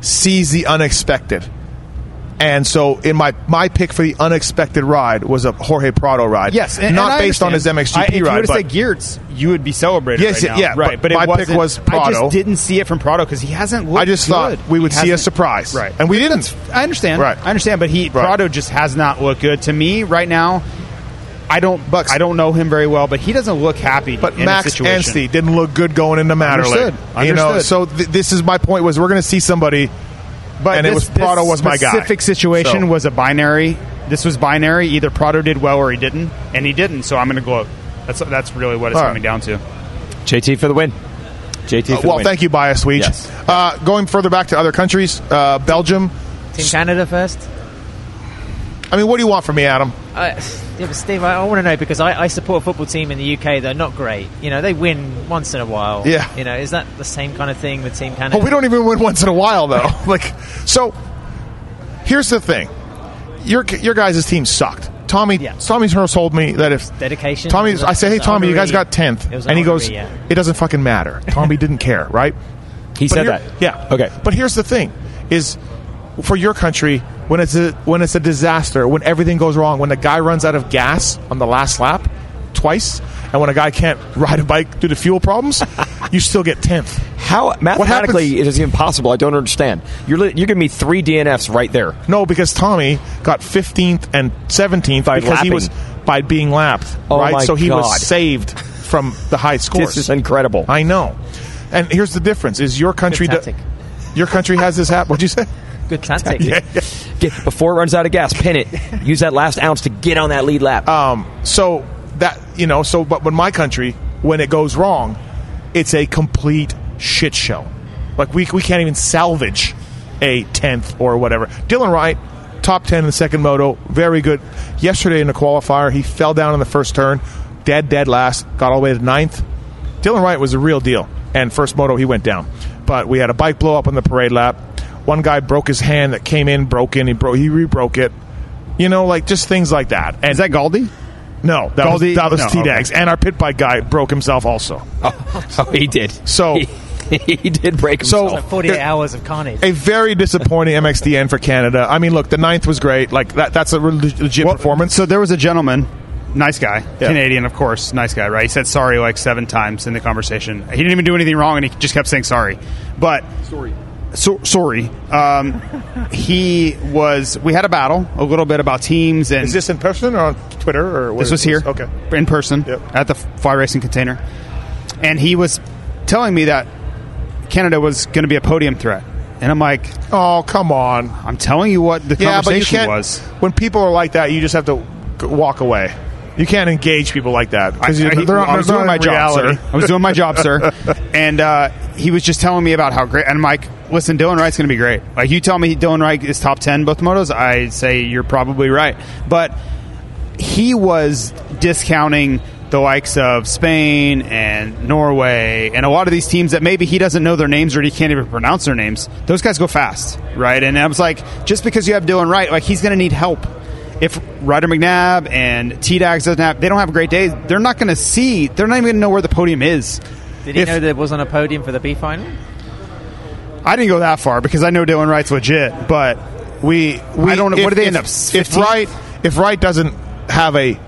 sees the unexpected. And so, in my my pick for the unexpected ride was a Jorge Prado ride. Yes, and, not and I based on his. MXGP I, if ride. you would but have said Geerts, you would be celebrated. Yes, right now. yeah, right. but But, it my pick was I Prado. just didn't see it from Prado because he hasn't. Looked I just good. thought we would see a surprise, Right, And we didn't. I understand. Right. I understand, but he Right. Prado just has not looked good to me right now. I don't. Bucks. I don't know him very well, but he doesn't look happy. But Max. Anstey didn't look good going into Matterley. Understood. You know, so th- this is my point: was we're going to see somebody. But and it this, was Prado was my guy. Specific situation So- was a binary. This was binary. Either Prado did well or he didn't, and he didn't. So I'm going to gloat. That's that's really what it's All right. coming down to. JT for the win. JT for Uh, the well, win. thank you, Bias Weege. Yes. Uh, going further back to other countries, uh, Belgium. Team Canada first. I mean, what do you want from me, Adam? Uh, yeah, but Steve, I, I want to know because I, I support a football team in the UK. They're not great. You know, they win once in a while. Yeah. You know, is that the same kind of thing with Team Canada? Oh, we don't even win once in a while, though. like, so here's the thing: your your guys' team sucked. Tommy, Yeah. Tommy's Hurst told me that if Dedication. Tommy's, I say, hey It was Tommy, you guys got tenth, It and he goes, yeah. it doesn't fucking matter. Tommy didn't care, right? he But said here- that. Yeah. Okay. But here's the thing: is for your country when it's a when it's a disaster, when everything goes wrong, when the guy runs out of gas on the last lap twice, and when a guy can't ride a bike due to fuel problems, you still get tenth. How mathematically happens- it is impossible. I don't understand. You're li- you're giving me three DNFs right there. No, because Tommy got 15th and 17th By because he was by being lapped, Oh right? my so he God. was saved from the high scores. This is incredible. I know. And here's the difference: is your country Good tactic. your country has this app? What'd you say? Good tactic. Yeah, yeah. Get, before it runs out of gas, pin it. Use that last ounce to get on that lead lap. Um, so that you know, so but when my country, when it goes wrong, it's a complete shit show. Like we we can't even salvage a tenth or whatever. Dylan Wright, top ten in the second moto, very good. Yesterday in the qualifier, he fell down in the first turn, dead dead last, got all the way to ninth. Dylan Wright was a real deal, and first moto he went down. But we had a bike blow up on the parade lap. One guy broke his hand that came in broken. He broke he rebroke it. You know, like just things like that. And Is that Galdi? no, that was, Galdi- that was no, T okay. Dags. And our pit bike guy broke himself also. oh, oh he did. So- he, he did break So- himself. Like 48 hours of carnage. A very disappointing MXDN for Canada. I mean, look, the ninth was great. Like that, that's a re- legit performance. So there was a gentleman, nice guy, Yeah. Canadian, of course, nice guy, right? He said sorry like seven times in the conversation. He didn't even do anything wrong, and he just kept saying sorry. But sorry, so, sorry. Um, he was. We had a battle a little bit about teams, and Is this in person or on Twitter or what this is was here, Okay. in person Yep. at the Fly Racing Container, and he was telling me that Canada was going to be a podium threat, and I'm like, Oh, come on. I'm telling you what the Yeah, conversation was. When people are like that, you just have to walk away. You can't engage people like that I, because I- they're not, I was doing my in job, sir. I was doing my job, sir. And uh, he was just telling me about how great. And I'm like, listen, Dylan Wright's going to be great. Like you tell me Dylan Wright is top ten both motos, I say you're probably right. But he was discounting the likes of Spain and Norway and a lot of these teams that maybe he doesn't know their names or he can't even pronounce their names. Those guys go fast, right? And I was like, just because you have Dylan Wright, like he's going to need help. If Ryder McNabb and T Dags doesn't have, they don't have a great days. They're not going to see. They're not even going to know where the podium is. Did he If- know there wasn't a podium for the B final? I didn't go that far because I know Dylan Wright's legit, but we, we I don't know- if- what do they if, end up, If Wright if Wright doesn't have a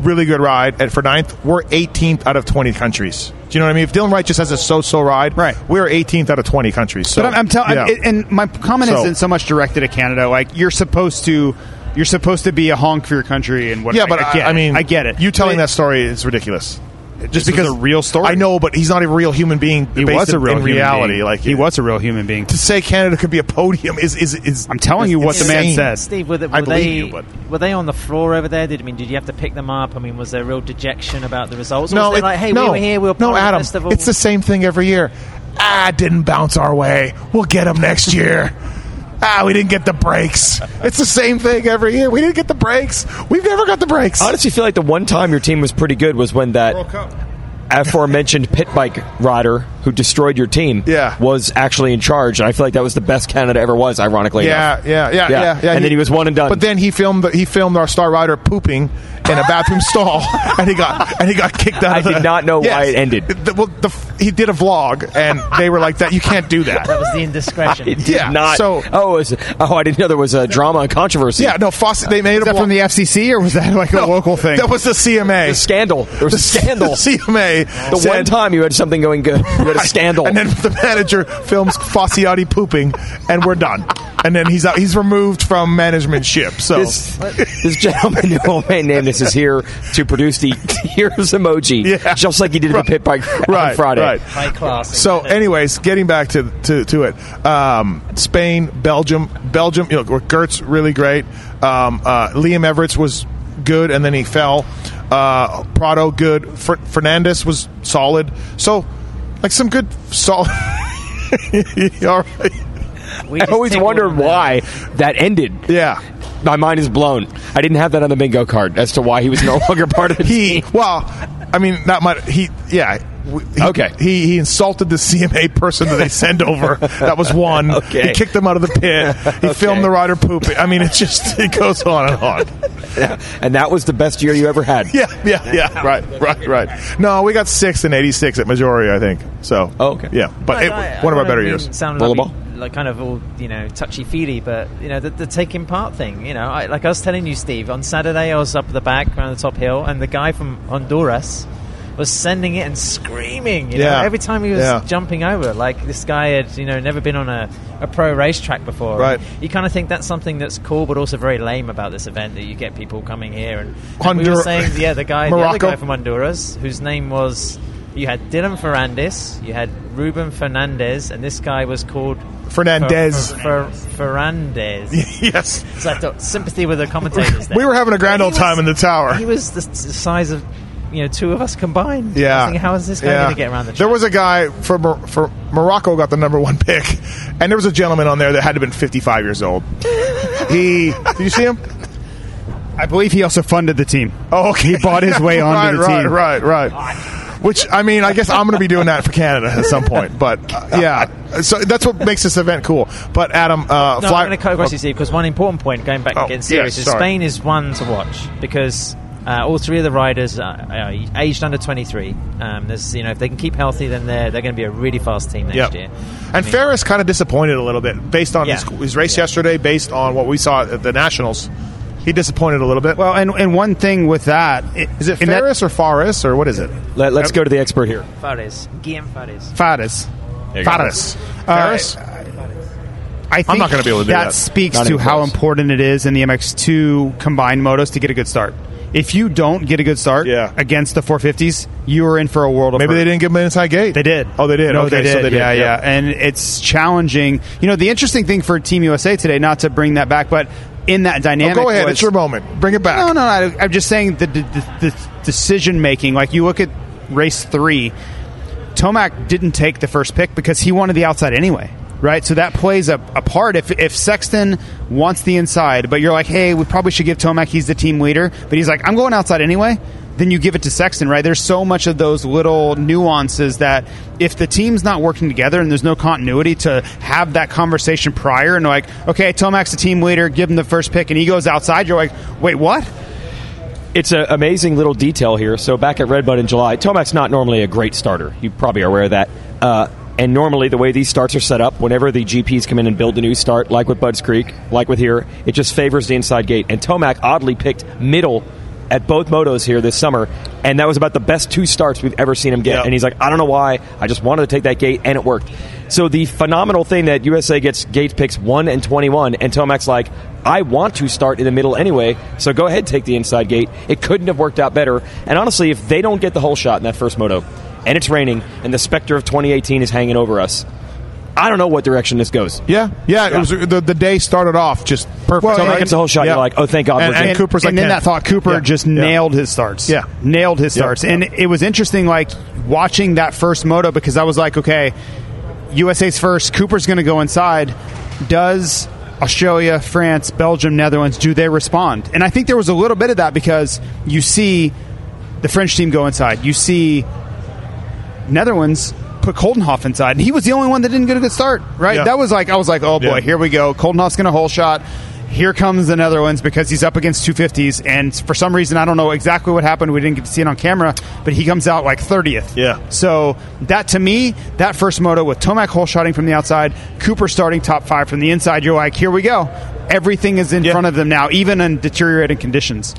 really good ride at for ninth, we're 18th out of 20 countries. Do you know what I mean? If Dylan Wright just has a so-so ride, Right. we're 18th out of 20 countries. So, But I'm, I'm telling, yeah. and my comment So- isn't so much directed at Canada. Like you're supposed to, you're supposed to be a honk for your country and what. yeah, but I, I, get I it. mean, I get it. You telling But that story is ridiculous. Just This because a real story. I know, but he's not a real human being. he was a real in human reality. being. Like he was a real human being. to say Canada could be a podium is is is. I'm telling you what the man insane. says. Steve, were, the, I were believe they you, but- were they on the floor over there? Did I mean, did you have to pick them up? I mean, was there real dejection about the results? Or No, was it- like, hey, no, we were here, we were no, part of Adam. festival. It's the same thing every year. Ah, didn't bounce our way. We'll get them next year. Ah, we didn't get the breaks. It's the same thing every year. We didn't get the breaks. We've never got the breaks. I honestly feel like the one time your team was pretty good was when that aforementioned pit bike rider who destroyed your team Yeah. was actually in charge. And I feel like that was the best Canada ever was, ironically Yeah, enough. yeah, yeah, Yeah. yeah, yeah. And then he was one and done. But then he filmed he filmed our star rider pooping in a bathroom stall, and he got and he got kicked out. I of the, did not know why it ended. The, well, the, he did a vlog, and they were like, "That you can't do that." that was the indiscretion. It did Yeah, not. so- oh, was, oh, I didn't know there was a drama and controversy. yeah, no, Fosse, they made Is a that vlog. from the FCC or was that like a No, local thing? That was the CMA. The scandal. There was a scandal. The CMA. The said- one time you had something going good, you had a scandal. And then the manager films Facciotti pooping, and we're done. And then he's out, he's removed from management ship. So this, this gentleman who will remain nameless is here to produce the heroes emoji, Yeah. just like he did at the pit bike on Friday. right. High class. So, anyways, getting back to to, to it, um, Spain, Belgium, Belgium. You know, Geerts really great. Um, uh, Liam Everett was good, and then he fell. Uh, Prado good. Fer- Fernandez was solid. So, like some good solid. All right. We I just always tickled wondered why that ended. Yeah. My mind is blown. I didn't have that on the bingo card as to why he was no longer part of the He team. well, I mean, not much. He yeah. He, Okay. He he insulted the CMA person that they send over. That was one. Okay. He kicked them out of the pit. He filmed the rider pooping. I mean, it just it goes on and on. Yeah. And that was the best year you ever had. Yeah, yeah, yeah. Right, right, right. No, we got sixth and eighty six at Maggiora, I think. So. Oh, okay. Yeah, but it, I- I one of our better mean years. Sound Rollerball? Like, kind of all you know touchy feely, but you know the, the taking part thing. You know, I, like I was telling you, Steve, on Saturday I was up at the back around the top hill, and the guy from Honduras was sending it and screaming. You know, Yeah. every time he was Yeah. jumping over, like this guy had you know never been on a, a pro racetrack before. Right. You kind of think that's something that's cool, but also very lame about this event that you get people coming here and, and we were saying, yeah, the guy, the other guy from Honduras, whose name was. You had Dylan Ferrandis, you had Ruben Fernandez, and this guy was called Fernandez. Fer, Fer, yes. so I thought sympathy with the commentators. There. We were having a grand He old was- time in the tower. He was the, the size of you know two of us combined. I Yeah. was thinking, how is this guy Yeah. going to get around the? Track? There was a guy for Mor- for Morocco got the number one pick, and there was a gentleman on there that had to have been fifty five years old. He did you see him? I believe he also funded the team. Oh, okay. He bought his way onto right, the team. Right, right, right. Which I mean, I guess I'm going to be doing that for Canada at some point. But uh, yeah, so that's what makes this event cool. But Adam, uh, No, fly- I'm going to cut across you, Steve, because one important point, going back Oh, and getting serious, yes, is sorry. Spain is one to watch because uh, all three of the riders are, are aged under 23. Um, there's, you know, if they can keep healthy, then they're they're going to be a really fast team next Yep. year. And Ferris kind of disappointed a little bit based on Yeah. his, his race yesterday, based on what we saw at the Nationals. He disappointed a little bit. Well, and and one thing with that is it in that- Ferris or Faris or what is it? Let, us go to the expert here. Fares, Guillaume Fares. Fares. Faris. Uh, Ferris. I'm not gonna be able to do that. That speaks Not to how close. important it is in the MX2 combined motos to get a good start. If you don't get a good start Yeah. against the 450s, you are in for a world of Maybe hurt. they didn't give him an inside gate. They did. Oh, they did. No, okay, they did. So they did. Yeah, yeah, And it's challenging. You know, the interesting thing for Team USA today, not to bring that back, but in that Oh, dynamic. go ahead. was- it's your moment. Bring it back. No, no, I, I'm just saying the, the, the decision making. Like you look at race three, Tomac didn't take the first pick because he wanted the outside anyway. Right, so that plays a, a part. If if Sexton wants the inside, but you're like, hey, we probably should give Tomac. He's the team leader, but he's like, I'm going outside anyway. Then you give it to Sexton, right? There's so much of those little nuances that if the team's not working together and there's no continuity to have that conversation prior and like, okay, Tomac's the team leader, give him the first pick, and he goes outside, you're like, wait, what? It's an amazing little detail here. So back at Redbud in July, Tomac's not normally a great starter. You probably are aware of that. Uh, and normally, the way these starts are set up, whenever the GPs come in and build a new start, like with Budds Creek, like with here, it just favors the inside gate. And Tomac oddly picked middle at both motos here this summer, and that was about the best two starts we've ever seen him get. Yep. And he's like, I don't know why, I just wanted to take that gate, and it worked. So the phenomenal thing that USA gets gate picks one and twenty-one, and Tomac's like, I want to start in the middle anyway, so go ahead take the inside gate. It couldn't have worked out better. And honestly, if they don't get the whole shot in that first moto, and it's raining, and the specter of 2018 is hanging over us. I don't know what direction this goes. Yeah, yeah. It was the, the day started off just perfect. Well, So Right. gets the whole shot. Yeah. You're like, oh, thank God. And- we're and good. Cooper's like and then that thought Cooper Yeah. just Yeah. nailed his starts. Yeah. nailed his Yeah. starts, and it was interesting, like watching that first moto because I was like, okay, USA's first. Cooper's going to go inside. Does Australia, France, Belgium, Netherlands do they respond? And I think there was a little bit of that because you see the French team go inside. You see Netherlands put Coldenhoff inside, and he was the only one that didn't get a good start. Right? Yeah. That was like I was like, oh boy, Yeah. here we go. Coldenhoff's going to hole shot. Here comes the Netherlands because he's up against 250s, and for some reason I don't know exactly what happened. We didn't get to see it on camera, but he comes out like 30th. Yeah. So that to me, that first moto with Tomac hole shotting from the outside, Cooper starting top five from the inside, you're like, here we go. Everything is in Yeah. front of them now, even in deteriorating conditions.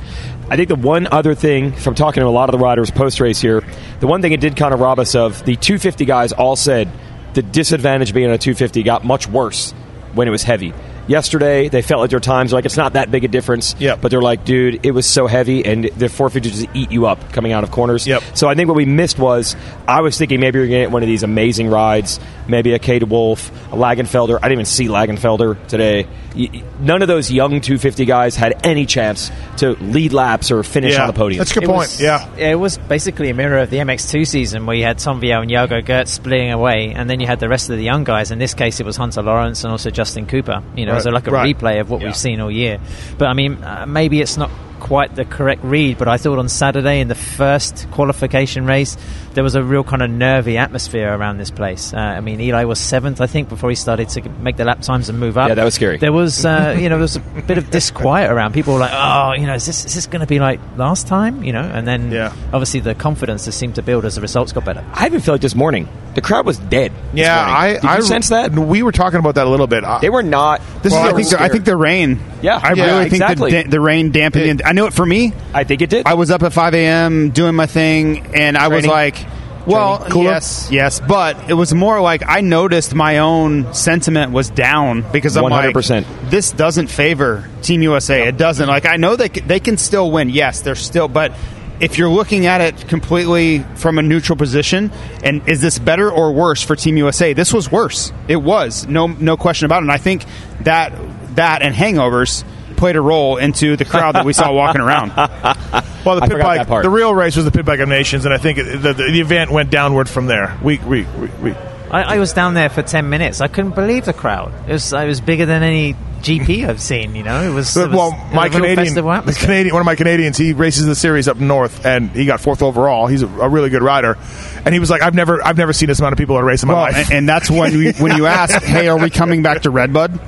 I think the one other thing from talking to a lot of the riders post race here, the one thing it did kind of rob us of, the 250 guys all said the disadvantage being a 250 got much worse when it was heavy. Yesterday, they felt like their times like it's not that big a difference. Yep. But they're like, dude, it was so heavy, and the 450 just eat you up coming out of corners. Yep. So I think what we missed was I was thinking maybe you're going to get one of these amazing rides, maybe a Kay de Wolf, a Längenfelder. I didn't even see Längenfelder today. Y- y- None of those young 250 guys had any chance to lead laps or finish Yeah. on the podium. That's a good It point. was- yeah. It was basically a mirror of the MX2 season where you had Tom Vialle and Jago Geerts splitting away, and then you had the rest of the young guys. In this case, it was Hunter Lawrence and also Justin Cooper. You know, Right. so like a Right. replay of what Yeah. we've seen all year. But I mean, uh, maybe it's not quite the correct read, but I thought on Saturday in the first qualification race, there was a real kind of nervy atmosphere around this place. Uh, I mean, Eli was seventh, I think, before he started to make the lap times and move up. Yeah, that was scary. There was, uh, you know, there was a bit of disquiet around. People were like, "Oh, you know, is this is this going to be like last time?" You know, and then Yeah. obviously the confidence just seemed to build as the results got better. I even felt like this morning the crowd was dead. Yeah. I Did you I sense that We were talking about that a little bit. They were not. This Well, is I a- think the, I think the rain. Yeah. I Yeah, really think the, the rain dampened. It- it. I know it for me. I think it did. I was up at 5 a.m. doing my thing, and I was like, well, yes, yes, but it was more like I noticed my own sentiment was down because I'm 100%. like, this doesn't favor Team USA. It doesn't. Like I know they c- they can still win. Yes, they're still, but. If you're looking at it completely from a neutral position, and is this better or worse for Team USA? This was worse. It was no no question about it. And I think that that and hangovers played a role into the crowd that we saw walking around. well, the I pit bike, part. the real race was the pit bike of nations, and I think it, the, the, the event went downward from there. We we we. we I, I was down there for ten minutes. I couldn't believe the crowd. It was it was bigger than any GP I've seen. You know, it was. It was well, my a real Canadian, the. Canadian, one of my Canadians, he races the series up north, and he got fourth overall. He's a, a really good rider, and he was like, "I've never, I've never seen this amount of people at a race in my Well, life." and, and that's when we, when you ask, "Hey, are we coming back to Redbud?"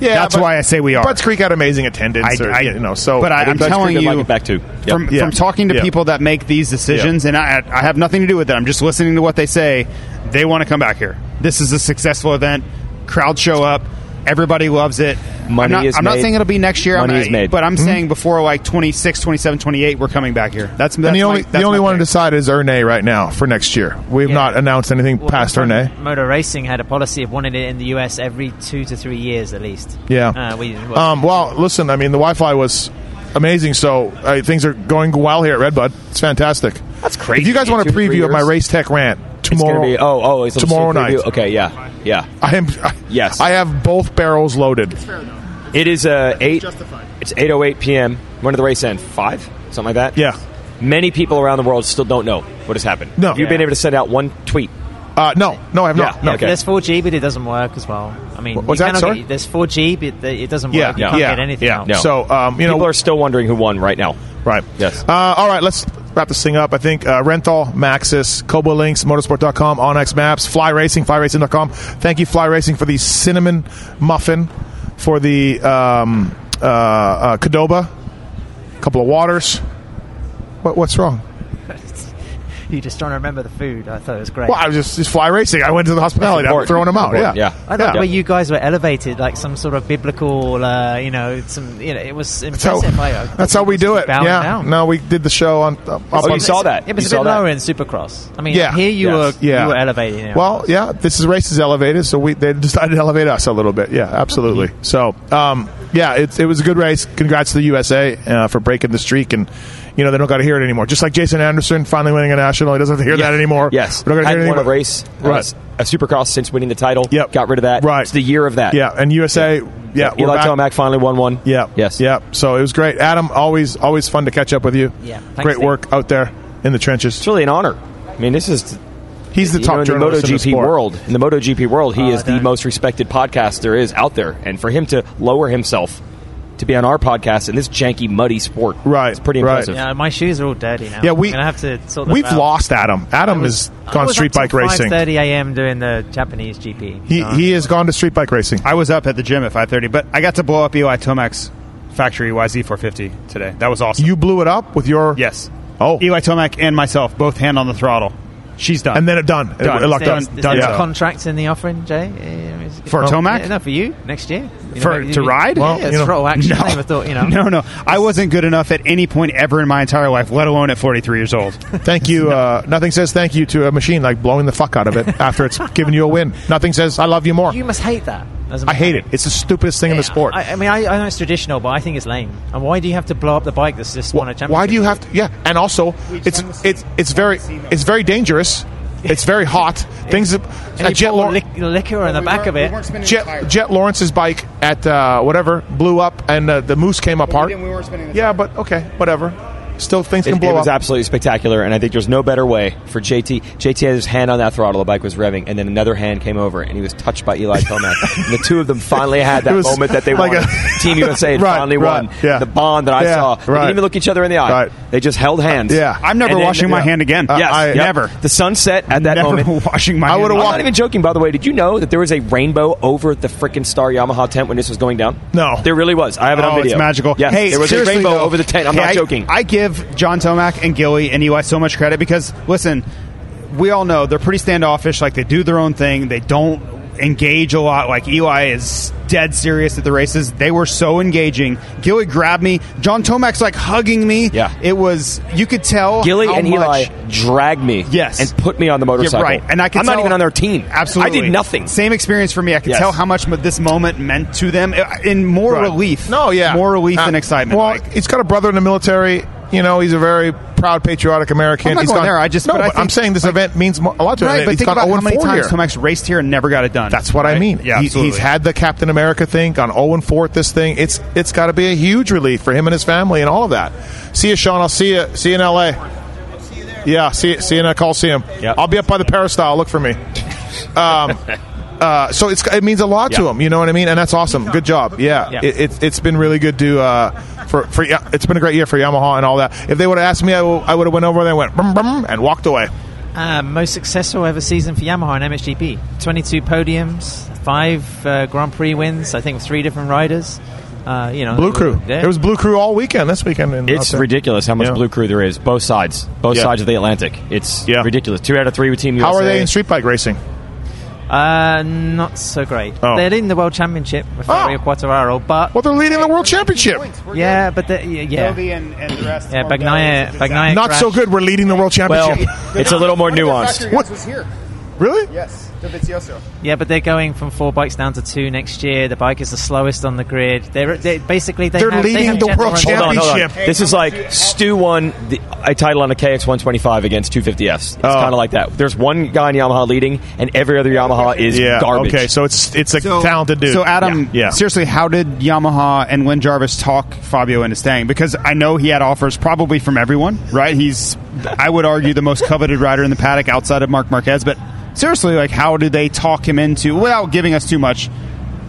Yeah, that's but why I say we are. Budds Creek had amazing attendance, I- or, I- you know. So, but I- I'm Budds telling Creek you- like back too. Yep. From, Yeah. from talking to Yeah. people that make these decisions, and I, I have nothing to do with it. I'm just listening to what they say. They want to come back here. This is a successful event. Crowd show up. Everybody loves it. Money I'm not, is I'm not made. saying it'll be next year. Money I'm, is made. But I'm saying before like 26, 27, 28, we're coming back here. That's, that's and the only my, the only one to decide is Ernée right now for next year. We have Yeah. not announced anything Well, past Front Ernée. Motor Racing had a policy of wanting it in the US every two to three years at least. Yeah. Uh, we, well, Um, well, listen, I mean, the Wi-Fi was amazing, so uh, things are going well here at Redbud. It's fantastic. That's crazy. If you guys want a Two to three preview of my race tech rant It's gonna tomorrow, be oh oh it's a tomorrow preview. night. Okay, yeah, yeah. I am. Yes. I have both barrels loaded. It is uh, eight. Justified. It's eight oh eight p.m. When did the race end? Five, something like that. Yeah. Many people around the world still don't know what has happened. No. Have You've been able to send out one tweet. Uh, no, no, I have not. Yeah, okay. There's 4G, but it doesn't work as well. I mean, What's you that, sorry? Get, there's 4G, but it doesn't work. Yeah, You can't yeah, get anything yeah. else. No. So, um, you know, people are still wondering who won right now. right? Yes. Uh, all right, let's wrap this thing up. I think uh, Renthal, Maxxis, Kobo Links, Motorsport.com, Onyx Maps, Fly Racing, FlyRacing.com. Thank you, Fly Racing, for the cinnamon muffin, for the um, uh, uh, Cadoba, a couple of waters. What, what's wrong? You just trying to remember the food. I thought it was great. Well, I was just, just Fly Racing. I went to the hospitality. I'm throwing them out. Yeah. Important, yeah. I thought the way you guys were elevated, like some sort of biblical, uh, you know, some, you know, it was That's how. I- I that's how we do it. bowing Yeah. down. No, we did the show on. Uh, up Oh, on- you saw that. It was You a saw bit that. lower in Supercross. I mean, Yeah. here you Yes. were, Yeah. you were elevated. You know. Well, yeah, this is race is elevated, so we they decided to elevate us a little bit. Yeah, absolutely. So, um, yeah, it, it was a good race. Congrats to the USA uh, for breaking the streak, and you know they don't got to hear it anymore. Just like Jason Anderson finally winning a national, he doesn't have to hear that anymore. Yes, we don't gotta hear it won a anymore. race, Right. uh, a Supercross since winning the title. Yep. got rid of that. Right. it's the year of that. Yeah, and USA. Yeah, we're Eli back. Tomac finally won one. Yeah. Yes. Yeah. So it was great. Adam, always always fun to catch up with you. Yeah. Thanks, Great Steve. work out there in the trenches. It's really an honor. I mean, this is He's the you top know, in the journalist in the MotoGP sport. world. In the MotoGP world, he Oh, is the most respected podcast there is out there, and for him to lower himself to be on our podcast in this janky, muddy sport, Right, it's pretty right. impressive. yeah, my shoes are all dirty now. Yeah, we- I'm gonna have to sort them We've out. lost Adam. Adam I was- has gone street up bike till racing. 5:30 a.m. doing the Japanese GP. He So- he has gone to street bike racing. I was up at the gym at 5:30, but I got to blow up Eli Tomac's factory YZ450 today. That was awesome. You blew it up with your yes. Oh. Eli Tomac and myself both hand on the throttle. She's done. and then it done. It- Done. It, locked Done. up. Is Done. there Yeah. a contract in the offering, Jay? For Oh, Tomac? yeah, no, for you next year. You For- maybe- to ride? Well, yeah, you know, throttle action. No. I never thought, you know. no, no. I wasn't good enough at any point ever in my entire life, let alone at 43 years old. Thank you. Uh, nothing says thank you to a machine like blowing the fuck out of it after it's given you a win. Nothing says I love you more. You must hate that. As a I hate it. It's the stupidest thing in the sport. I, I mean, I, I know it's traditional, but I think it's lame. And why do you have to blow up the bike that's just won a championship? Why do you have to? Yeah, and also it's it's it's very it's very dangerous. It's very hot. Things. And Uh, Jett, pour Lor- lic- liquor in the back of it. Jett, Jett Lawrence's bike at uh, whatever blew up, and uh, the moose came apart. didn't- we weren't spinning the yeah, but okay, whatever. Still, things It, can blow it was up. absolutely spectacular, and I think there's no better way for JT. JT had his hand on that throttle, the bike was revving, and then another hand came over, and he was touched by Eli Tomac. and the two of them finally had that moment that they like wanted. a- Team USA had Right, finally right, won. yeah. The bond that I Yeah, saw. They right. didn't even look each other in the eye. Right. They just held hands. Yeah. I'm never And then- washing my yeah. hand again. Uh, Yes, I- yep. Never. The sun set at that Never moment. washing my I hand. would've I'm not even joking, by the way. Did you know that there was a rainbow over the freaking Star Yamaha tent when this was going down? No. There really was. I have it on Oh, video. it's magical. Yes, hey, there was a rainbow over the tent. I'm not joking. I give John Tomac and Gilly and Eli so much credit because, listen, we all know they're pretty standoffish. Like, they do their own thing. They don't engage a lot. Like, Eli is dead serious at the races. They were so engaging. Gilly grabbed me. John Tomac's, like, hugging me. Yeah. It was, you could tell Gilly how and Eli dragged me Yes. and put me on the motorcycle. Yeah, right, and I can I'm not even on their team. Absolutely, I did nothing. Same experience for me. I could Yes. tell how much this moment meant to them in more Right. relief. No, yeah, more relief Uh, than excitement. Well, Like, he's got a brother in the military. You know, he's a very proud, patriotic American. I'm not He's going gone- there. I just- no, but but, I think- I'm saying this like- event means a lot to him. right, but He's think about how many times here. Tomac's raced here and never got it done. That's what I Right? mean. Yeah, He- he's had the Captain America thing, gone 0 and 4 at this thing. It's it's got to be a huge relief for him and his family and all of that. See you, Sean. I'll see you. See you in L.A. Yeah, see see you in a Coliseum. Yep. I'll be up by the peristyle. Look for me. Um, uh, so it's it means a lot to him. You know what I mean? And that's awesome. Good job. Yeah, Yeah. It, it's it's been really good to uh, for for yeah, it's been a great year for Yamaha and all that. If they would have asked me, I would have went over there and went brum, brum, and walked away. Uh, most successful ever season for Yamaha and MXGP. 22 podiums, five uh, Grand Prix wins. I think three different riders. Uh, you know, Blue Crew. Yeah. It was Blue Crew all weekend this weekend. In, It's ridiculous how much Yeah. blue crew there is. Both sides, both Yeah. sides of the Atlantic. It's Yeah. ridiculous. Two out of three with Team USA. How are they in street bike racing? Uh, not so great. Oh. They're in the World Championship with Oh. Fabio Quartararo, but Well, they're leading the world championship. yeah, but the, yeah, yeah, Toby and, and the rest. yeah. Morbidelli Bagnaia, is a disaster. Bagnaia Not so crashed. good. We're leading the world Well, championship. it's a little more nuanced. What? was here. really? Yes, Dovizioso. Yeah, but they're going from four bikes down to two next year. The bike is the slowest on the grid. They're, they basically they They're have, they leading have the world runs- Hold on, hold on. Championship. This is like Stu won the, a title on a KX 125 against 250Fs. It's Oh. kind of like that. There's one guy in Yamaha leading, and every other Yamaha is Yeah. garbage. Okay, so it's it's a talented dude. So Adam, Yeah. Yeah. seriously, how did Yamaha and Lin Jarvis talk Fabio into staying? Because I know he had offers probably from everyone, right? He's, I would argue, the most coveted rider in the paddock outside of Marc Marquez. But seriously, like, how do they talk him into without giving us too much?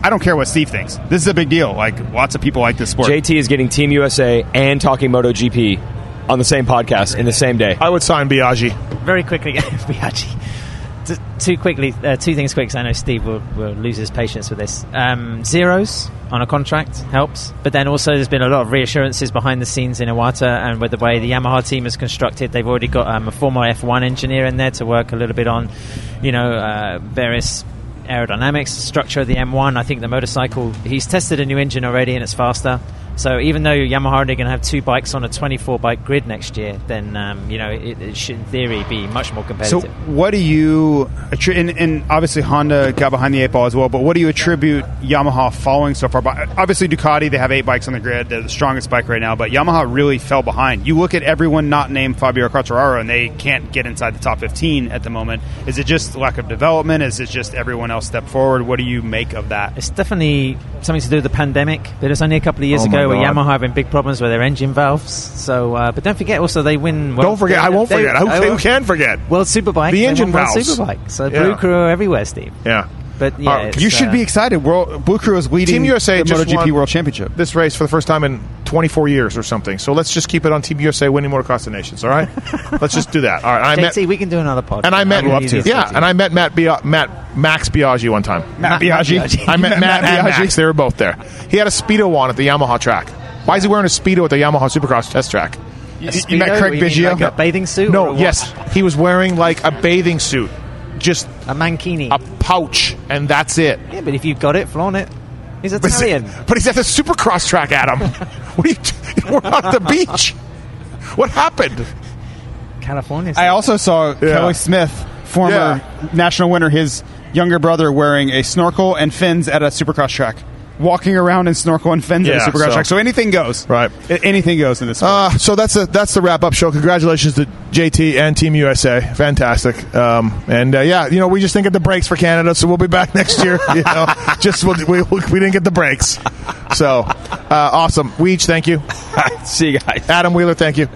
I don't care what Steve thinks. This is a big deal. Like, lots of people like this sport. JT is getting Team USA and talking MotoGP on the same podcast in the same day. I would sign Biaggi. very quickly, Biaggi. T- Too quickly, uh, two things quick. 'cause I know Steve will, will lose his patience with this. Um, zeros on a contract helps, but then also there's been a lot of reassurances behind the scenes in Iwata and with the way the Yamaha team is constructed. They've already got um, a former F1 engineer in there to work a little bit on, you know, uh, various aerodynamics, structure of the M1. I think the motorcycle, he's tested a new engine already and it's faster. So even though Yamaha are going to have two bikes on a 24 bike grid next year, then um, you know it, it should in theory be much more competitive. So, what do you attri- and, and obviously Honda got behind the eight ball as well. But what do you attribute Yamaha falling so far? But obviously Ducati, they have eight bikes on the grid. They're the strongest bike right now. But Yamaha really fell behind. You look at everyone not named Fabio Quartararo, and they can't get inside the top fifteen at the moment. Is it just lack of development? Is it just everyone else step forward? What do you make of that? It's definitely something to do with the pandemic. But it was only a couple of years Oh ago where God. Yamaha having big problems with their engine valves. So, uh, but don't forget also they win. World, Don't forget. I won't they- forget. Who, they- who can forget? World Superbike. The engine won World valves. Superbike. So Yeah. Blue Crew are everywhere, Steve. Yeah. But yeah, Uh, You should uh, be excited. World, Blue Crew is leading Team USA the just MotoGP World Championship. This race for the first time in 24 years or something. So let's just keep it on Team USA winning motocross the nations. All right. let's just do that. All right. I met we can do another podcast. and I met easy to yeah, and I met Matt Bia- Matt Max Biaggi one time. Matt Biaggi. I met Matt, and Biaggi. Max. They were both there. He had a speedo on at the Yamaha track. Why is he wearing a speedo at the Yamaha Supercross test track? You, you met Craig Biggio. like a bathing suit. No, yes, he was wearing like a bathing suit, just a mankini. a pouch, and that's it. yeah, but if you've got it, flaunt it. He's But, Italian. but he's at the Supercross track, Adam. what are you? We're on the beach. What happened? California. I also saw Kelly Smith, former Yeah. national winner, his younger brother wearing a snorkel and fins at a supercross track. Walking around in snorkel and fins Yeah, at a supercross so- track. So anything goes. Right. A- Anything goes in this. Uh, so that's a, that's the wrap up show. Congratulations to JT and Team USA. Fantastic. Um, and uh, yeah, you know, we just didn't get the breaks for Canada, so we'll be back next year. You know, just we'll, we, we didn't get the breaks. So uh, awesome. Weech, thank you. See you guys. Adam Wheeler, thank you.